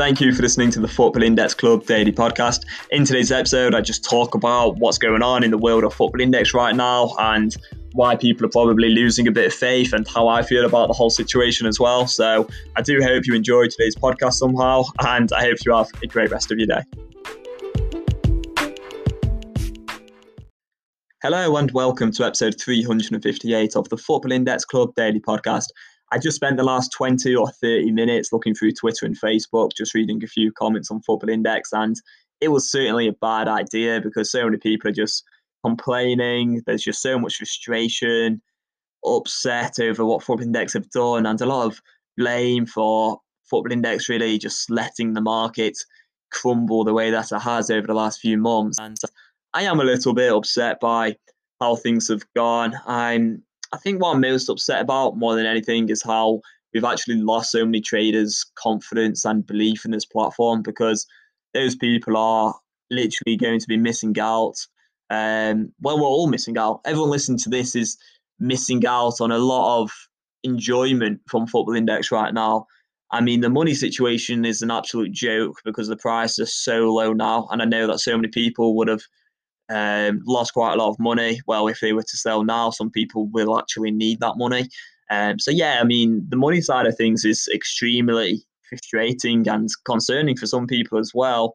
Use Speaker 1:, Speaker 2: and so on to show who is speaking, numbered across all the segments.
Speaker 1: Thank you for listening to the Football Index Club daily podcast. In today's episode, I just talk about what's going on in the world of Football Index right now and why people are probably losing a bit of faith and how I feel about the whole situation as well. So I do hope you enjoyed today's podcast somehow, and I hope you have a great rest of your day. Hello and welcome to episode 358 of the Football Index Club daily podcast. I just spent the last 20 or 30 minutes looking through Twitter and Facebook, just reading a few comments on Football Index, and it was certainly a bad idea because so many people are just complaining. There's just so much frustration, upset over what Football Index have done, and a lot of blame for Football Index really just letting the market crumble the way that it has over the last few months. And I am a little bit upset by how things have gone. I'm I think what I'm most upset about more than anything is how we've actually lost so many traders' confidence and belief in this platform because those people are literally going to be missing out. Um, well, we're all missing out. Everyone listening to this is missing out on a lot of enjoyment from Football Index right now. I mean, the money situation is an absolute joke because the price is so low now. And I know that so many people would have um, lost quite a lot of money. Well, if they were to sell now, some people will actually need that money. Um, so yeah, I mean, the money side of things is extremely frustrating and concerning for some people as well.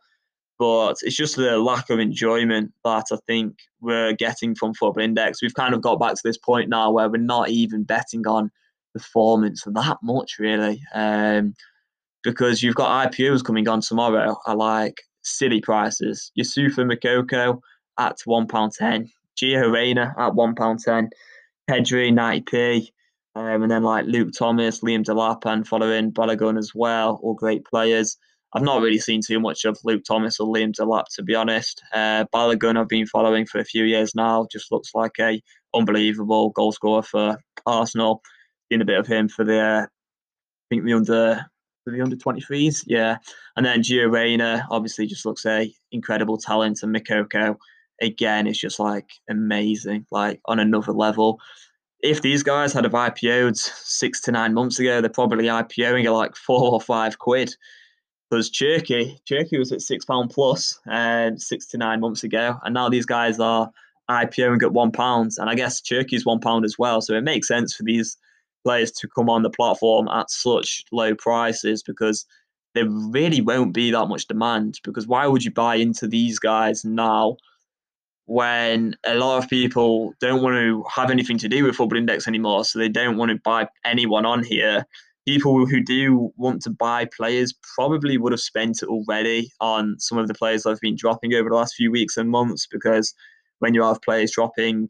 Speaker 1: But it's just the lack of enjoyment that I think we're getting from Football Index. We've kind of got back to this point now where we're not even betting on performance that much, really. Um, because you've got IPOs coming on tomorrow I like silly prices. Youssoufa Moukoko, at £1.10. Gio Reyna at £1.10. Pedri, 90p. Um, and then like Luke Thomas, Liam Delap, and Folarin Balogun as well, all great players. I've not really seen too much of Luke Thomas or Liam Delap, to be honest. Uh, Balogun I've been following for a few years now. Just looks like a unbelievable goal scorer for Arsenal. Seen a bit of him for the, uh, I think the under for the under 23s, yeah. And then Gio Reyna obviously just looks a incredible talent, and Moukoko again, it's just like amazing, like on another level. If these guys had have IPO'd six to nine months ago, they're probably IPOing at like four or five quid. Because Cherki, Cherki was at six pound plus uh, six to nine months ago, and now these guys are IPOing at one pound, and I guess Cherki's one pound as well. So it makes sense for these players to come on the platform at such low prices because there really won't be that much demand. Because why would you buy into these guys now? When a lot of people don't want to have anything to do with Football Index anymore, so they don't want to buy anyone on here. People who do want to buy players probably would have spent it already on some of the players have been dropping over the last few weeks and months because when you have players dropping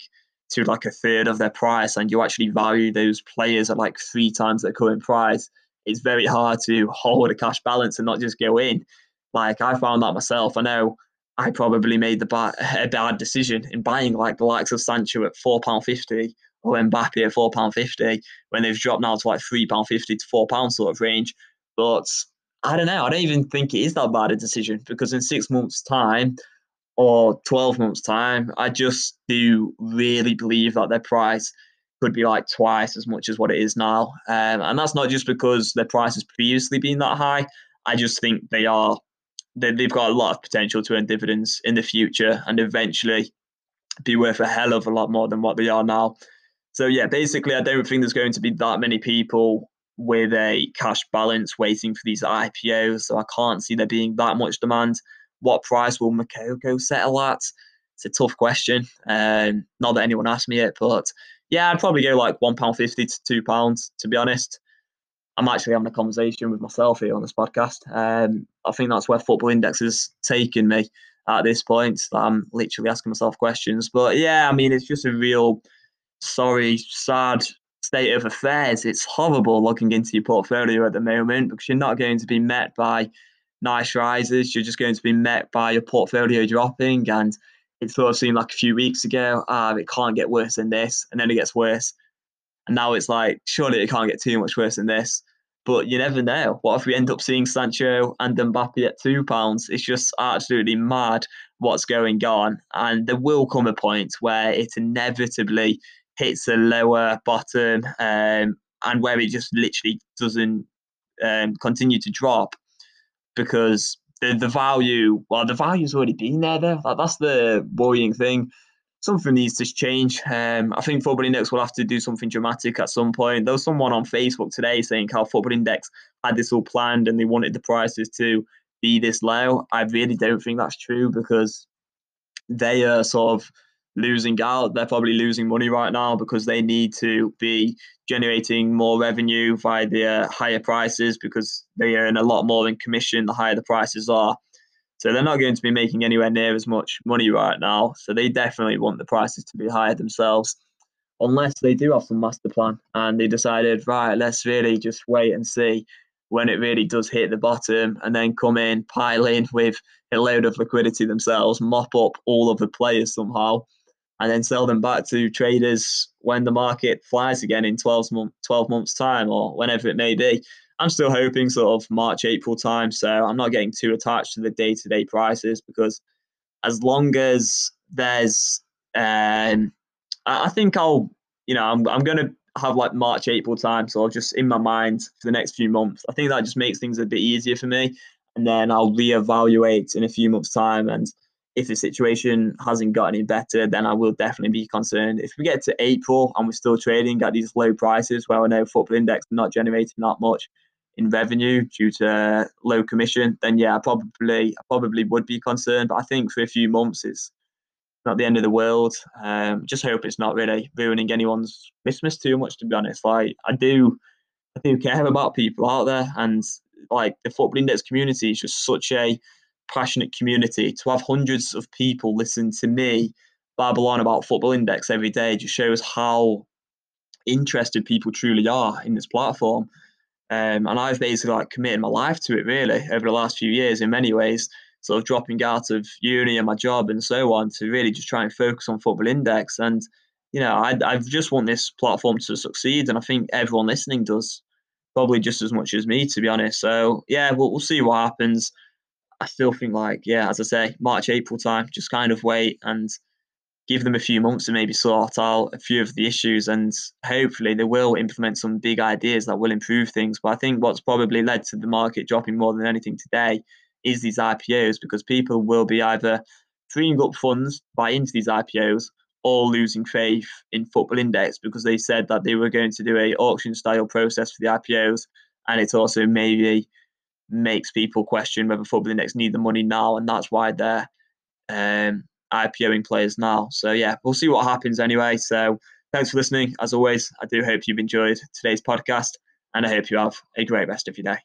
Speaker 1: to like a third of their price and you actually value those players at like three times their current price, it's very hard to hold a cash balance and not just go in. Like I found that myself. I know I probably made the bad, a bad decision in buying like the likes of Sancho at four pound fifty or Mbappe at four pound fifty when they've dropped now to like three pound fifty to four pound sort of range. But I don't know. I don't even think it is that bad a decision because in six months' time or twelve months' time, I just do really believe that their price could be like twice as much as what it is now. Um, and that's not just because their price has previously been that high. I just think they are they, they've got a lot of potential to earn dividends in the future and eventually be worth a hell of a lot more than what they are now. So yeah, basically, I don't think there's going to be that many people with a cash balance waiting for these IPOs. So I can't see there being that much demand. What price will Moukoko settle at? It's a tough question. Um, not that anyone asked me it, but yeah, I'd probably go like one pound fifty to two pounds. To be honest, I'm actually having a conversation with myself here on this podcast. Um, I think that's where Football Index has taken me at this point. I'm literally asking myself questions. But yeah, I mean, it's just a real sorry, sad state of affairs. It's horrible looking into your portfolio at the moment because you're not going to be met by nice rises. You're just going to be met by your portfolio dropping. And it sort of seemed like a few weeks ago, ah, it can't get worse than this. And then it gets worse. And now it's like, surely it can't get too much worse than this. But you never know. What if we end up seeing Sancho and Mbappe at two pounds? It's just absolutely mad what's going on. And there will come a point where it inevitably hits a lower bottom um, and where it just literally doesn't um, continue to drop. because the the value, well, the value's already been there. There, like, that's the worrying thing. Something needs to change. Um, I think Football Index will have to do something dramatic at some point. There was someone on Facebook today saying how Football Index had this all planned and they wanted the prices to be this low. I really don't think that's true because they are sort of losing out. They're probably losing money right now because they need to be generating more revenue via the uh, higher prices because they earn a lot more in commission the higher the prices are. So they're not going to be making anywhere near as much money right now. So they definitely want the prices to be higher themselves, unless they do have some master plan and they decided, right, let's really just wait and see when it really does hit the bottom and then come in, pile in with a load of liquidity themselves, mop up all of the players somehow, and then sell them back to traders when the market flies again in 12, month, 12 months' time or whenever it may be. I'm still hoping sort of March, April time. So I'm not getting too attached to the day to day prices because as long as there's, um, I think I'll, you know, I'm, I'm going to have like March, April time. So just in my mind for the next few months. I think that just makes things a bit easier for me. And then I'll reevaluate in a few months' time and if the situation hasn't got any better, then I will definitely be concerned. If we get to April and we're still trading at these low prices, where I know football index not generating that much in revenue due to low commission, then yeah, I probably I probably would be concerned. But I think for a few months, it's not the end of the world. Um, just hope it's not really ruining anyone's Christmas too much. To be honest, like I do, I do care about people out there, and like the football index community is just such a passionate community to have hundreds of people listen to me babble on about football index every day just shows how interested people truly are in this platform um, and i've basically like committed my life to it really over the last few years in many ways sort of dropping out of uni and my job and so on to really just try and focus on football index. And you know i, I just want this platform to succeed and i think everyone listening does probably just as much as me to be honest. So yeah we'll, we'll see what happens. I still think like yeah, as I say, March April time, just kind of wait and give them a few months to maybe sort out a few of the issues, and hopefully they will implement some big ideas that will improve things. But I think what's probably led to the market dropping more than anything today is these IPOs because people will be either freeing up funds buy into these IPOs or losing faith in Football Index because they said that they were going to do a auction style process for the IPOs, and it's also maybe makes people question whether Football Index need the money now, and that's why they're um, IPOing players now. So yeah, we'll see what happens anyway. So thanks for listening. As always, I do hope you've enjoyed today's podcast, and I hope you have a great rest of your day.